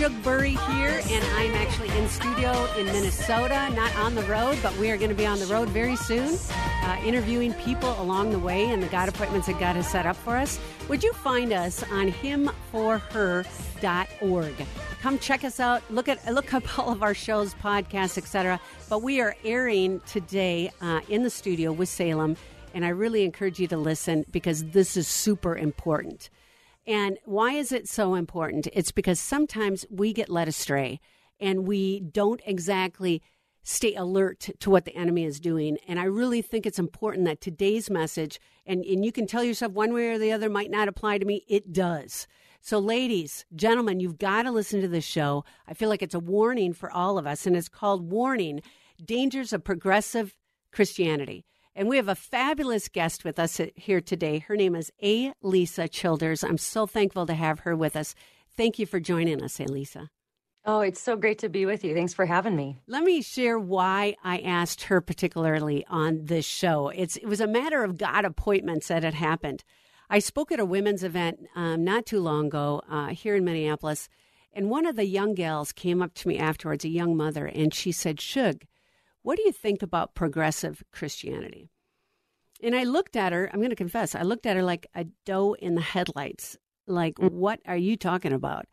Shug Burry here, and I'm actually in studio in Minnesota, not on the road, but we are going to be on the road very soon, uh, interviewing people along the way and the God appointments that God has set up for us. Would you find us on himforher.org? Come check us out. Look at look up all of our shows, podcasts, etc. But we are airing today uh, in the studio with Salem, and I really encourage you to listen because this is super important. And why is it so important? It's because sometimes we get led astray and we don't exactly stay alert to what the enemy is doing. And I really think it's important that today's message, and, and you can tell yourself one way or the other might not apply to me, it does. So, ladies, gentlemen, you've got to listen to this show. I feel like it's a warning for all of us, and it's called Warning Dangers of Progressive Christianity. And we have a fabulous guest with us here today. Her name is Alisa Childers. I'm so thankful to have her with us. Thank you for joining us, Alisa. Oh, it's so great to be with you. Thanks for having me. Let me share why I asked her particularly on this show. It's, it was a matter of God appointments that had happened. I spoke at a women's event um, not too long ago uh, here in Minneapolis, and one of the young gals came up to me afterwards, a young mother, and she said, Shug, what do you think about progressive Christianity? And I looked at her, I'm going to confess, I looked at her like a doe in the headlights. Like, mm. what are you talking about?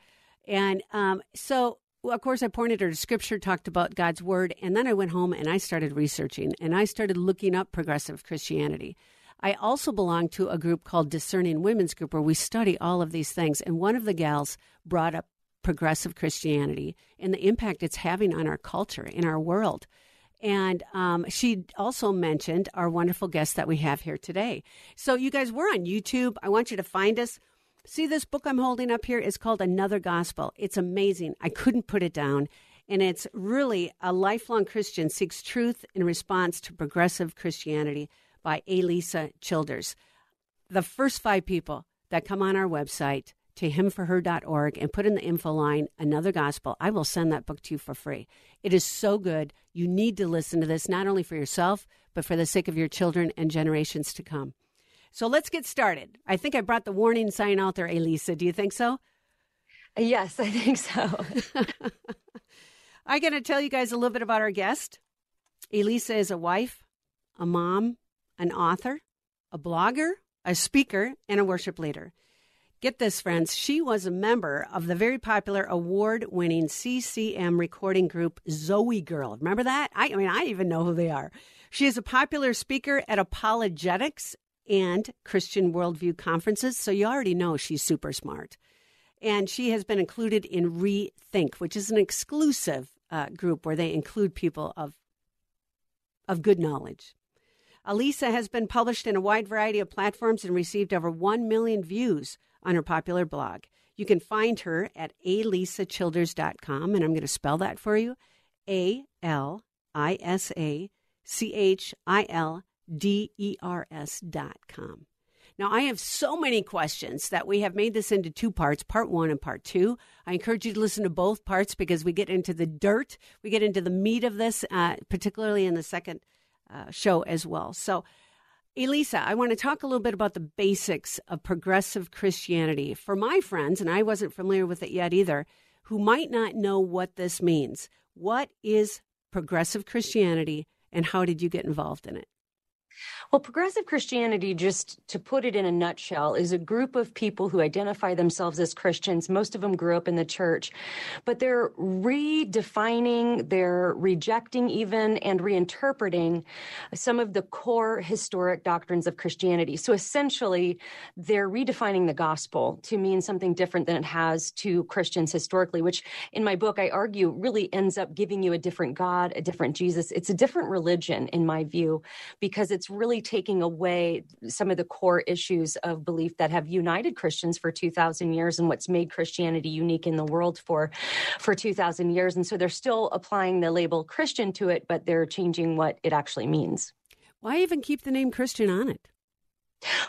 And um, so, of course, I pointed her to scripture, talked about God's word, and then I went home and I started researching and I started looking up progressive Christianity. I also belong to a group called Discerning Women's Group where we study all of these things. And one of the gals brought up progressive Christianity and the impact it's having on our culture, in our world. And um, she also mentioned our wonderful guest that we have here today. So, you guys, we're on YouTube. I want you to find us. See, this book I'm holding up here is called Another Gospel. It's amazing. I couldn't put it down. And it's really a lifelong Christian seeks truth in response to progressive Christianity by Alisa Childers. The first five people that come on our website to himforher.org and put in the info line another gospel, I will send that book to you for free. It is so good. You need to listen to this, not only for yourself, but for the sake of your children and generations to come. So let's get started. I think I brought the warning sign out there, Alisa. Do you think so? Yes, I think so. I'm going to tell you guys a little bit about our guest. Alisa is a wife, a mom, an author, a blogger, a speaker, and a worship leader. Get this, friends. She was a member of the very popular award winning CCM recording group ZOEgirl. Remember that? I, I, mean, I even know who they are. She is a popular speaker at apologetics and Christian worldview conferences, so you already know she's super smart. And she has been included in Rethink, which is an exclusive uh, group where they include people of, of good knowledge. Alisa has been published in a wide variety of platforms and received over 1 million views on her popular blog. You can find her at alisachilders.com, and I'm going to spell that for you A L I S A C H I L D E R S.com. Now, I have so many questions that we have made this into two parts, part one and part two. I encourage you to listen to both parts because we get into the dirt, we get into the meat of this, uh, particularly in the second uh, show as well. So, Alisa, I want to talk a little bit about the basics of progressive Christianity. For my friends, and I wasn't familiar with it yet either, who might not know what this means, what is progressive Christianity and how did you get involved in it? Well, progressive Christianity, just to put it in a nutshell, is a group of people who identify themselves as Christians. Most of them grew up in the church, but they're redefining, they're rejecting even, and reinterpreting some of the core historic doctrines of Christianity. So essentially, they're redefining the gospel to mean something different than it has to Christians historically, which in my book, I argue really ends up giving you a different God, a different Jesus. It's a different religion, in my view, because it's it's really taking away some of the core issues of belief that have united Christians for 2,000 years and what's made Christianity unique in the world for, for 2,000 years. And so they're still applying the label Christian to it, but they're changing what it actually means. Why even keep the name Christian on it?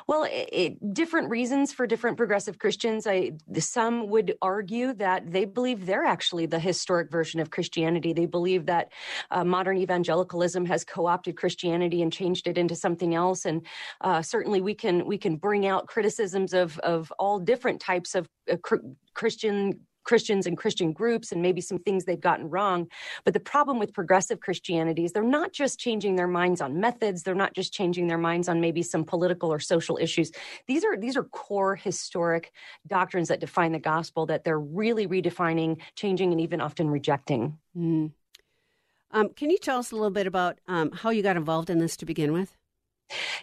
Well, it, different reasons for different progressive Christians. I some would argue that they believe they're actually the historic version of Christianity. They believe that uh, modern evangelicalism has co-opted Christianity and changed it into something else. And uh, certainly, we can we can bring out criticisms of of all different types of uh, Christian Christians and Christian groups and maybe some things they've gotten wrong. But the problem with progressive Christianity is they're not just changing their minds on methods, they're not just changing their minds on maybe some political or social issues. These are these are core historic doctrines that define the gospel that they're really redefining, changing, and even often rejecting. Mm. Um, can you tell us a little bit about um, how you got involved in this to begin with?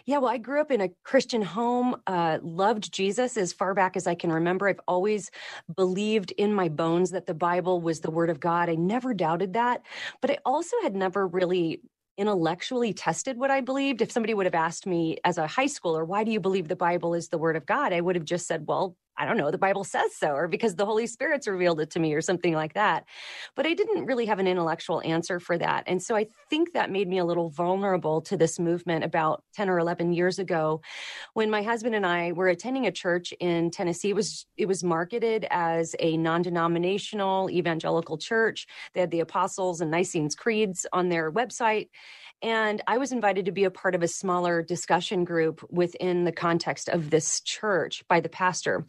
Yeah, well, I grew up in a Christian home, uh, loved Jesus as far back as I can remember. I've always believed in my bones that the Bible was the Word of God. I never doubted that. But I also had never really intellectually tested what I believed. If somebody would have asked me as a high schooler, why do you believe the Bible is the Word of God? I would have just said, well, I don't know, the Bible says so, or because the Holy Spirit's revealed it to me, or something like that. But I didn't really have an intellectual answer for that. And so I think that made me a little vulnerable to this movement about 10 or 11 years ago when my husband and I were attending a church in Tennessee. It was, it was marketed as a non denominational evangelical church. They had the Apostles and Nicene Creeds on their website. And I was invited to be a part of a smaller discussion group within the context of this church by the pastor.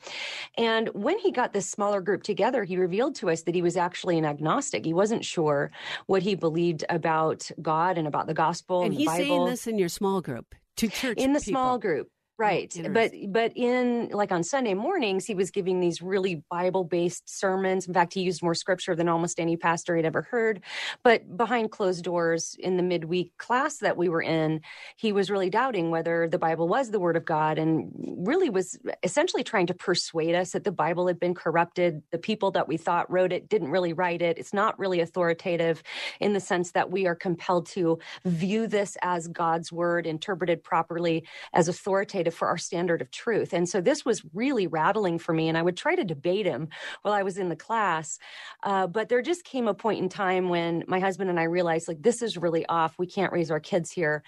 And when he got this smaller group together, he revealed to us that he was actually an agnostic. He wasn't sure what he believed about God and about the gospel and, and he's saying this in your small group to church in the people. small group Right. But but in like on Sunday mornings he was giving these really Bible-based sermons. In fact, he used more scripture than almost any pastor I'd ever heard. But behind closed doors in the midweek class that we were in, he was really doubting whether the Bible was the word of God and really was essentially trying to persuade us that the Bible had been corrupted. The people that we thought wrote it didn't really write it. It's not really authoritative in the sense that we are compelled to view this as God's word interpreted properly as authoritative for our standard of truth. And so this was really rattling for me. And I would try to debate him while I was in the class. Uh, but there just came a point in time when my husband and I realized, like, this is really off. We can't raise our kids here.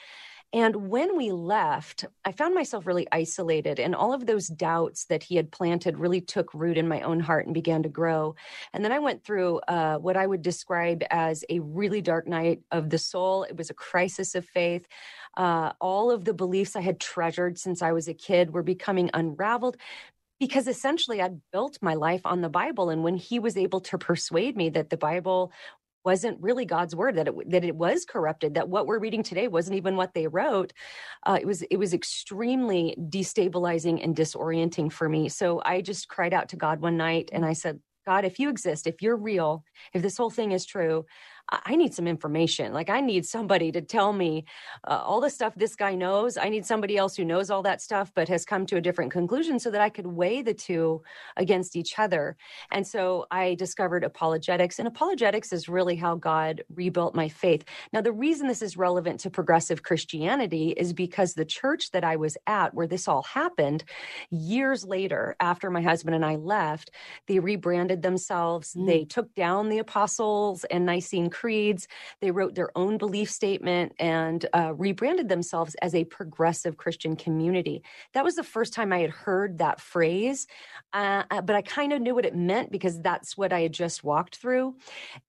And when we left, I found myself really isolated, and all of those doubts that he had planted really took root in my own heart and began to grow. And then I went through uh, what I would describe as a really dark night of the soul. It was a crisis of faith. Uh, all of the beliefs I had treasured since I was a kid were becoming unraveled because essentially I'd built my life on the Bible. And when he was able to persuade me that the Bible wasn't really God's word that it that it was corrupted that what we're reading today wasn't even what they wrote uh, it was it was extremely destabilizing and disorienting for me so I just cried out to God one night and I said God if you exist if you're real if this whole thing is true I need some information. Like, I need somebody to tell me uh, all the stuff this guy knows. I need somebody else who knows all that stuff, but has come to a different conclusion so that I could weigh the two against each other. And so I discovered apologetics, and apologetics is really how God rebuilt my faith. Now, the reason this is relevant to progressive Christianity is because the church that I was at, where this all happened, years later, after my husband and I left, they rebranded themselves. Mm. They took down the apostles and Nicene creeds. They wrote their own belief statement and uh, rebranded themselves as a progressive Christian community. That was the first time I had heard that phrase, uh, uh but I kind of knew what it meant because that's what I had just walked through.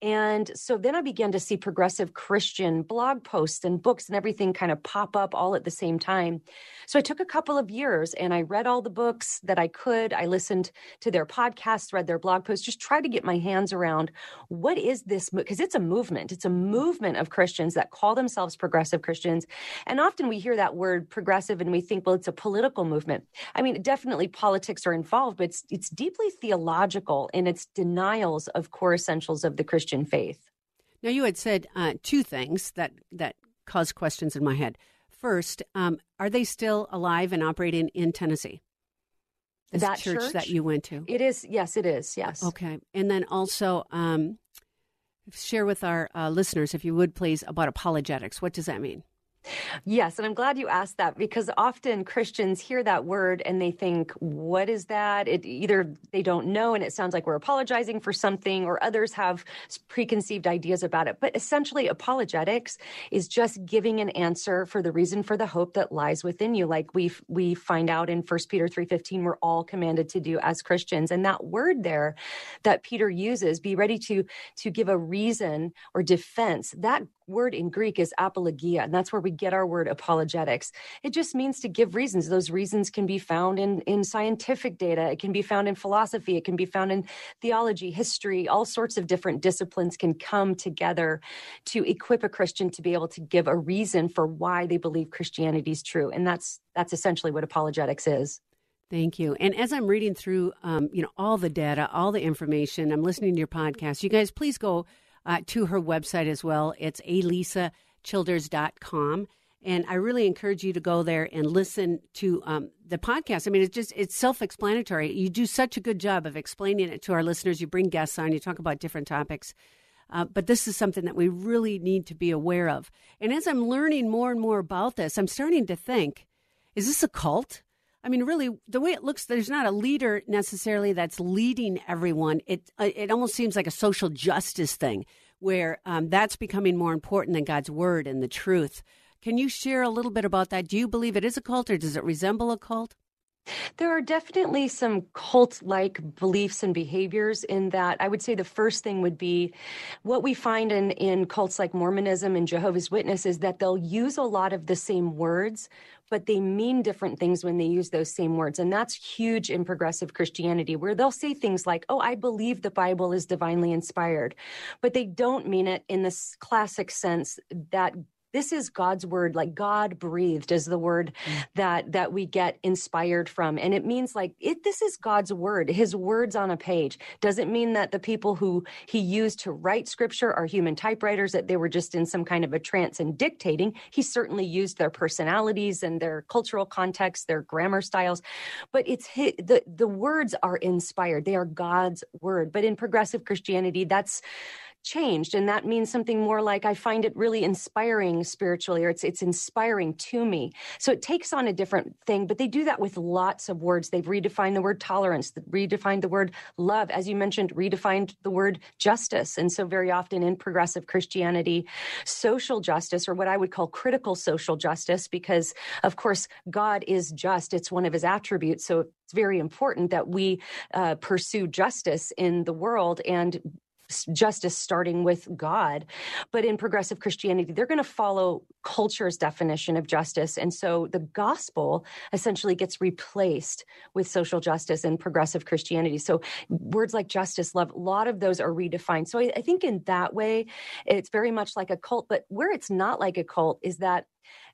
And so then I began to see progressive Christian blog posts and books and everything kind of pop up all at the same time. So I took a couple of years and I read all the books that I could. I listened to their podcasts, read their blog posts, just tried to get my hands around what is this because it's a movement. It's a movement of Christians that call themselves progressive Christians. And often we hear that word progressive and we think, well, it's a political movement. I mean, definitely politics are involved, but it's, it's deeply theological in its denials of core essentials of the Christian faith. Now, you had said uh, two things that, that caused questions in my head. First, um, are they still alive and operating in Tennessee? This that church, church, that you went to. It is. Yes, it is. Yes. Okay. And then also um, share with our uh, listeners, if you would please, about apologetics. What does that mean? Yes, and I'm glad you asked that because often Christians hear that word and they think, what is that? It either they don't know and it sounds like we're apologizing for something, or others have preconceived ideas about it. But essentially, apologetics is just giving an answer for the reason for the hope that lies within you. Like we we find out in 1 Peter 3:15, we're all commanded to do as Christians. And that word there that Peter uses, be ready to to give a reason or defense, that word in Greek is apologia, and that's where we get our word apologetics. It just means to give reasons. Those reasons can be found in, in scientific data, it can be found in philosophy, it can be found in theology, history, all sorts of different disciplines can come together to equip a Christian to be able to give a reason for why they believe Christianity is true. And that's that's essentially what apologetics is. Thank you. And as I'm reading through, um, you know, all the data, all the information, I'm listening to your podcast. You guys, please go uh, to her website as well. It's alisachilders.com. And I really encourage you to go there and listen to um, the podcast. I mean, it's just, it's self explanatory. You do such a good job of explaining it to our listeners. You bring guests on, you talk about different topics. Uh, but this is something that we really need to be aware of. And as I'm learning more and more about this, I'm starting to think is this a cult? I mean, really, the way it looks, there's not a leader necessarily that's leading everyone. It uh, it almost seems like a social justice thing, where um, that's becoming more important than God's word and the truth. Can you share a little bit about that? Do you believe it is a cult, or does it resemble a cult? There are definitely some cult like beliefs and behaviors in that. I would say the first thing would be what we find in, in cults like Mormonism and Jehovah's Witnesses that they'll use a lot of the same words, but they mean different things when they use those same words. And that's huge in progressive Christianity, where they'll say things like, Oh, I believe the Bible is divinely inspired, but they don't mean it in this classic sense that this is God's word, like God breathed is the word mm. that that we get inspired from. And it means like it this is God's word, his words on a page. Doesn't mean that the people who he used to write scripture are human typewriters, that they were just in some kind of a trance and dictating. He certainly used their personalities and their cultural context, their grammar styles, but it's his, the the words are inspired. They are God's word. But in progressive Christianity, that's changed and that means something more like i find it really inspiring spiritually or it's it's inspiring to me. So it takes on a different thing but they do that with lots of words. They've redefined the word tolerance redefined the word love. As you mentioned redefined the word justice and so very often in progressive christianity social justice or what i would call critical social justice because of course god is just. It's one of his attributes so it's very important that we uh, pursue justice in the world and justice starting with God. But in progressive Christianity, they're going to follow culture's definition of justice. And so the gospel essentially gets replaced with social justice in progressive Christianity. So words like justice, love, a lot of those are redefined. So I, I think in that way, it's very much like a cult. But where it's not like a cult is that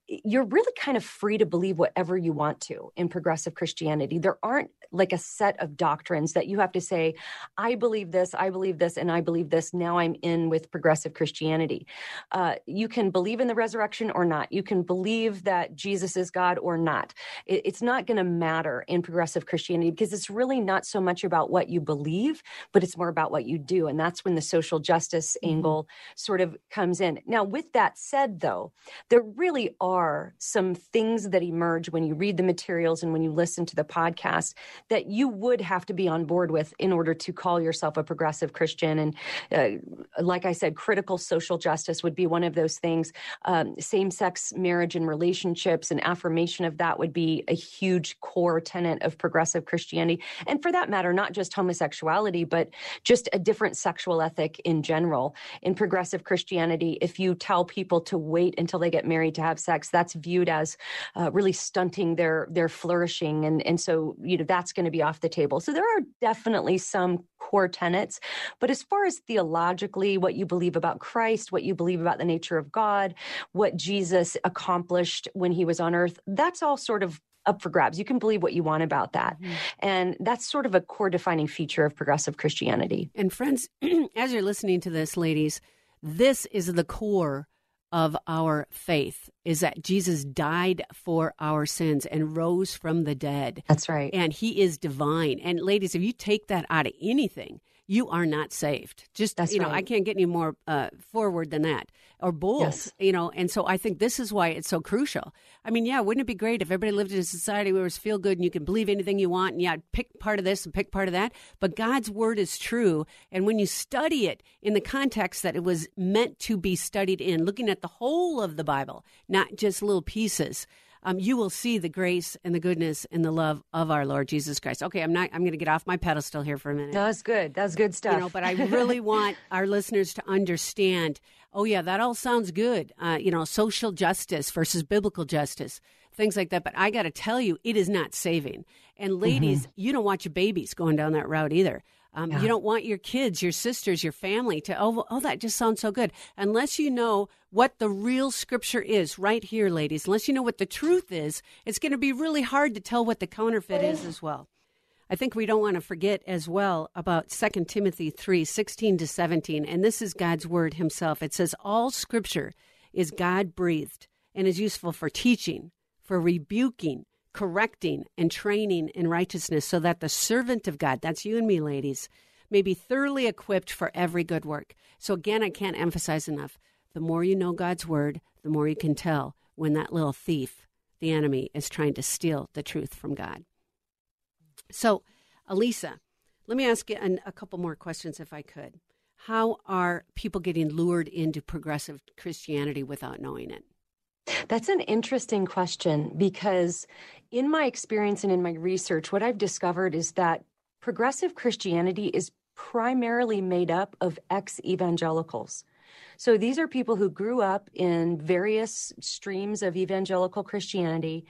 you're really kind of free to believe whatever you want to in progressive Christianity. There aren't like a set of doctrines that you have to say, I believe this, I believe this, and I believe this. Now I'm in with progressive Christianity. Uh, you can believe in the resurrection or not. You can believe that Jesus is God or not. It, it's not going to matter in progressive Christianity because it's really not so much about what you believe, but it's more about what you do. And that's when the social justice mm-hmm. angle sort of comes in. Now, with that said, though, there really are are some things that emerge when you read the materials and when you listen to the podcast that you would have to be on board with in order to call yourself a progressive Christian. And uh, like I said, critical social justice would be one of those things. Um, Same sex marriage and relationships and affirmation of that would be a huge core tenet of progressive Christianity. And for that matter, not just homosexuality, but just a different sexual ethic in general. In progressive Christianity, if you tell people to wait until they get married to have sex, that's viewed as uh, really stunting their their flourishing, and and so you know that's going to be off the table. So there are definitely some core tenets, but as far as theologically, what you believe about Christ, what you believe about the nature of God, what Jesus accomplished when he was on earth, that's all sort of up for grabs. You can believe what you want about that. Mm-hmm. And that's sort of a core defining feature of progressive Christianity. And friends, as you're listening to this, ladies, this is the core of our faith is that Jesus died for our sins and rose from the dead. That's right. And he is divine. And ladies, if you take that out of anything, you are not saved. Just That's you know, right. I can't get any more uh, forward than that or bold. Yes. You know, and so I think this is why it's so crucial. I mean, yeah, wouldn't it be great if everybody lived in a society where it was feel good and you can believe anything you want and yeah, pick part of this and pick part of that. But God's word is true, and when you study it in the context that it was meant to be studied in, looking at the whole of the Bible, not just little pieces um, you will see the grace and the goodness and the love of our Lord Jesus Christ. Okay, I'm not. I'm going to get off my pedestal here for a minute. That was good. That's good stuff. You know, but I really want our listeners to understand. Oh yeah, that all sounds good. Uh, you know, social justice versus biblical justice, things like that. But I got to tell you, it is not saving. And ladies, you don't want your babies going down that route either. Um, You don't want your kids, your sisters, your family to, oh, oh, that just sounds so good. Unless you know what the real scripture is right here, ladies, unless you know what the truth is, it's going to be really hard to tell what the counterfeit is as well. I think we don't want to forget as well about 2 Timothy 3 16 to 17. And this is God's word himself. It says, All scripture is God breathed and is useful for teaching, for rebuking, correcting, and training in righteousness, so that the servant of God, that's you and me, ladies, may be thoroughly equipped for every good work. So, again, I can't emphasize enough the more you know God's word, the more you can tell when that little thief, the enemy, is trying to steal the truth from God. So, Alisa, let me ask you an, a couple more questions if I could. How are people getting lured into progressive Christianity without knowing it? That's an interesting question because, in my experience and in my research, what I've discovered is that progressive Christianity is primarily made up of ex evangelicals. So these are people who grew up in various streams of evangelical Christianity.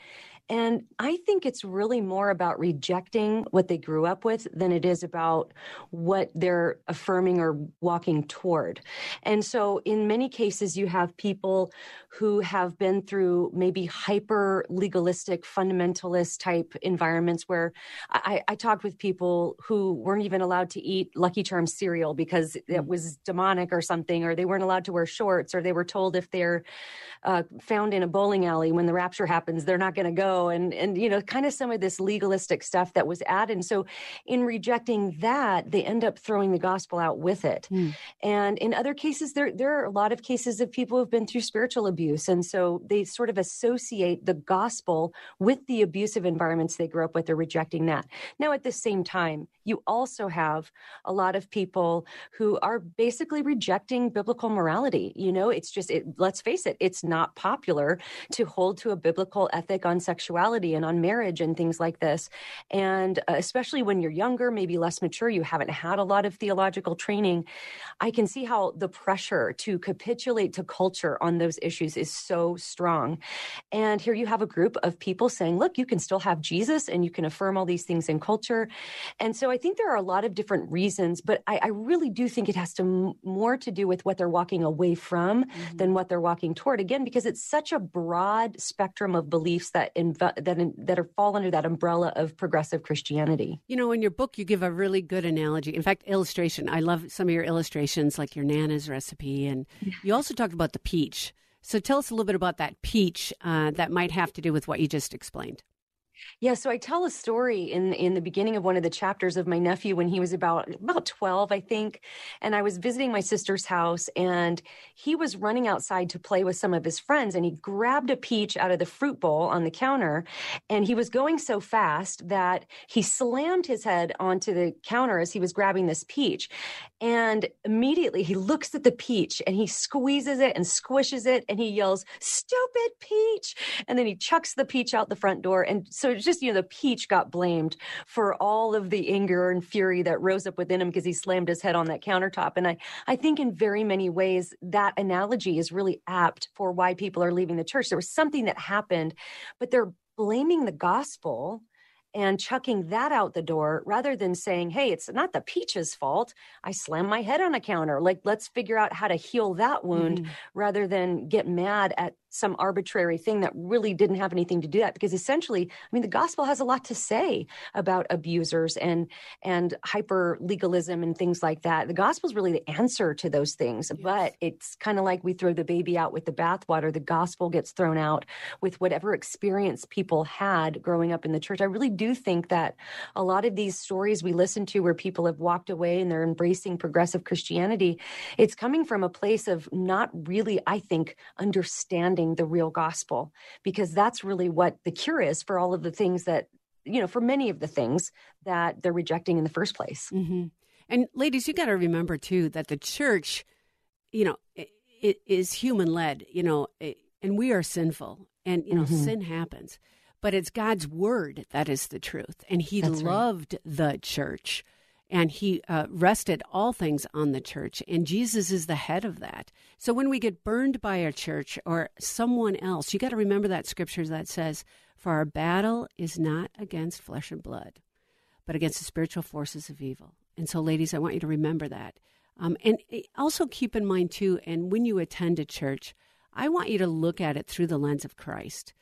And I think it's really more about rejecting what they grew up with than it is about what they're affirming or walking toward. And so, in many cases, you have people who have been through maybe hyper legalistic, fundamentalist type environments where I, I talked with people who weren't even allowed to eat Lucky Charms cereal because it was demonic or something, or they weren't allowed to wear shorts, or they were told if they're uh, found in a bowling alley when the rapture happens, they're not going to go. And, and, you know, kind of some of this legalistic stuff that was added. And so in rejecting that, they end up throwing the gospel out with it. Hmm. And in other cases, there, there are a lot of cases of people who've been through spiritual abuse. And so they sort of associate the gospel with the abusive environments they grew up with. They're rejecting that. Now, at the same time, you also have a lot of people who are basically rejecting biblical morality. You know, it's just, it, let's face it, it's not popular to hold to a biblical ethic on sexuality and on marriage and things like this. And uh, especially when you're younger, maybe less mature, you haven't had a lot of theological training. I can see how the pressure to capitulate to culture on those issues is so strong. And here you have a group of people saying, look, you can still have Jesus and you can affirm all these things in culture. And so I think there are a lot of different reasons, but I, I really do think it has to more to do with what they're walking away from than what they're walking toward. Again, because it's such a broad spectrum of beliefs that inv- that that are fall under that umbrella of progressive Christianity. You know, in your book, you give a really good analogy. In fact, illustration. I love some of your illustrations, like your Nana's recipe. And you also talked about the peach. So tell us a little bit about that peach uh, that might have to do with what you just explained. Yeah, so I tell a story in in the beginning of one of the chapters of my nephew when he was about about 12, I think, and I was visiting my sister's house and he was running outside to play with some of his friends and he grabbed a peach out of the fruit bowl on the counter and he was going so fast that he slammed his head onto the counter as he was grabbing this peach. And immediately he looks at the peach and he squeezes it and squishes it and he yells, "Stupid peach." And then he chucks the peach out the front door and so it's just, you know, the peach got blamed for all of the anger and fury that rose up within him because he slammed his head on that countertop. And I, I think in very many ways, that analogy is really apt for why people are leaving the church. There was something that happened, but they're blaming the gospel and chucking that out the door rather than saying, hey, it's not the peach's fault. I slammed my head on a counter. Like, let's figure out how to heal that wound mm-hmm. rather than get mad at some arbitrary thing that really didn't have anything to do that because essentially i mean the gospel has a lot to say about abusers and and hyper legalism and things like that. The gospel is really the answer to those things but it's kind of like we throw the baby out with the bathwater. The gospel gets thrown out with whatever experience people had growing up in the church. I really do think that a lot of these stories we listen to where people have walked away and they're embracing progressive Christianity, it's coming from a place of not really, I think, understanding the real gospel, because that's really what the cure is for all of the things that, you know, for many of the things that they're rejecting in the first place. Mm-hmm. And ladies, you got to remember too that the church, you know, it, it is human led, you know, it, and we are sinful, and you know, mm-hmm. sin happens. But it's God's word that is the truth, and He That's loved right. the church, and He uh, rested all things on the church, and Jesus is the head of that. So when we get burned by a church or someone else, you got to remember that scripture that says, "For our battle is not against flesh and blood." But against the spiritual forces of evil. And so, ladies, I want you to remember that. Um, and eh, also keep in mind, too, and when you attend a church, I want you to look at it through the lens of Christ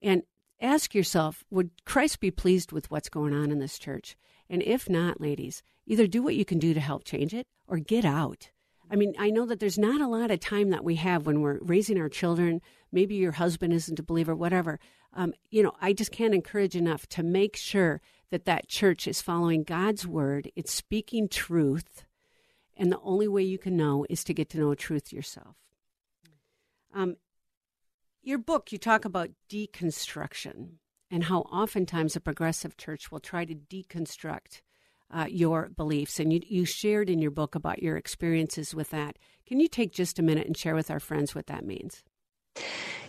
and ask yourself would Christ be pleased with what's going on in this church? And if not, ladies, either do what you can do to help change it or get out. I mean, I know that there's not a lot of time that we have when we're raising our children. Maybe your husband isn't a believer, whatever. Um, you know, I just can't encourage enough to make sure that that church is following God's word, it's speaking truth, and the only way you can know is to get to know truth yourself. Um, your book, you talk about deconstruction and how oftentimes a progressive church will try to deconstruct uh, your beliefs. And you, you shared in your book about your experiences with that. Can you take just a minute and share with our friends what that means?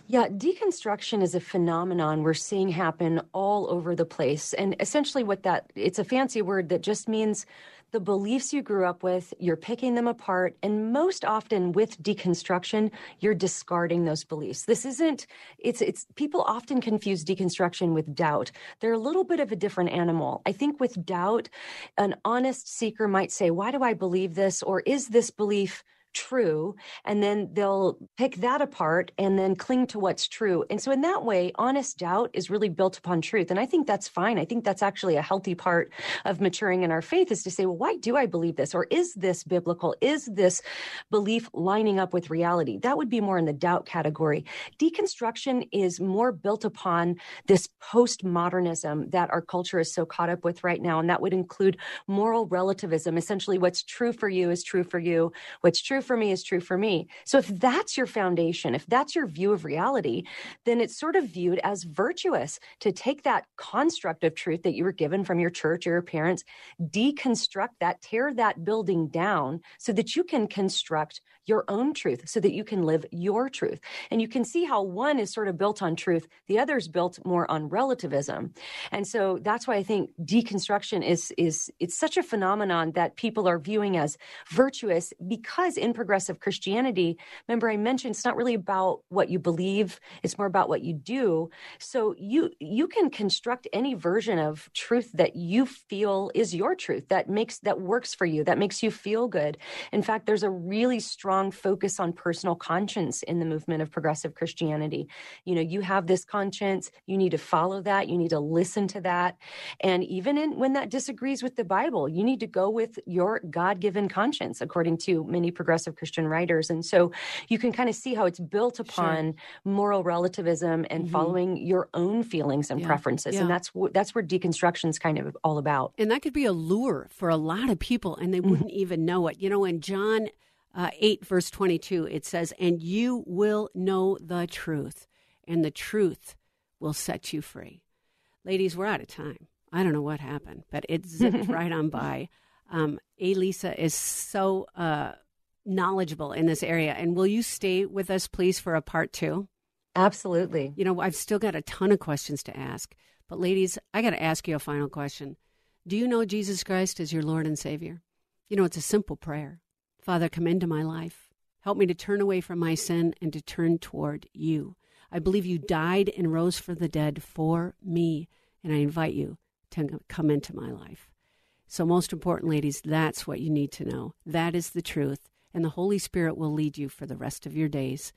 Yeah, deconstruction is a phenomenon we're seeing happen all over the place. And essentially, what that it's a fancy word that just means the beliefs you grew up with, you're picking them apart. And most often with deconstruction, you're discarding those beliefs. This isn't, it's, it's, people often confuse deconstruction with doubt. They're a little bit of a different animal. I think with doubt, an honest seeker might say, why do I believe this? Or is this belief true and then they'll pick that apart and then cling to what's true and so in that way honest doubt is really built upon truth and i think that's fine i think that's actually a healthy part of maturing in our faith is to say well why do i believe this? Or is this biblical? Is this belief lining up with reality? That would be more in the doubt category. Deconstruction is more built upon this postmodernism that our culture is so caught up with right now and that would include moral relativism. Essentially what's true for you is true for you what's true for me is true for me. So if that's your foundation, if that's your view of reality, then it's sort of viewed as virtuous to take that construct of truth that you were given from your church or your parents, deconstruct that, tear that building down so that you can construct your own truth so that you can live your truth. And you can see how one is sort of built on truth, the other is built more on relativism. And so that's why I think deconstruction is is it's such a phenomenon that people are viewing as virtuous because in progressive Christianity, remember I mentioned it's not really about what you believe, it's more about what you do. So you you can construct any version of truth that you feel is your truth that makes that works for you, that makes you feel good. In fact, there's a really strong focus on personal conscience in the movement of progressive Christianity. You know, you have this conscience, you need to follow that, you need to listen to that. And even in, when that disagrees with the Bible, you need to go with your God-given conscience according to many progressive progressive Christian writers. And so you can kind of see how it's built upon sure. moral relativism and mm-hmm. following your own feelings and yeah. preferences. Yeah. And that's that's where deconstruction is kind of all about. And that could be a lure for a lot of people and they mm-hmm. wouldn't even know it. You know, in John uh, 8, verse 22, it says, And you will know the truth, and the truth will set you free. Ladies, we're out of time. I don't know what happened, but it zipped right on by. Um, Alisa is so uh, knowledgeable in this area. And will you stay with us, please, for a part two? Absolutely. You know, I've still got a ton of questions to ask. But, ladies, I got to ask you a final question. Do you know Jesus Christ as your Lord and Savior? You know, it's a simple prayer Father, come into my life. Help me to turn away from my sin and to turn toward you. I believe you died and rose for the dead for me, and I invite you to come into my life. So, most important, ladies, that's what you need to know. That is the truth and the Holy Spirit will lead you for the rest of your days.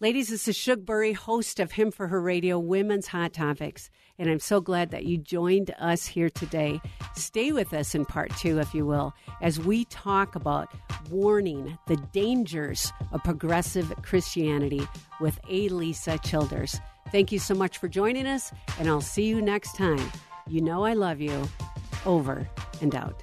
Ladies, this is Shug Burry, host of Him for Her Radio Women's Hot Topics, and I'm so glad that you joined us here today. Stay with us in part two, if you will, as we talk about warning the dangers of progressive Christianity with Alisa Childers. Thank you so much for joining us, and I'll see you next time You know I love you. Over and out.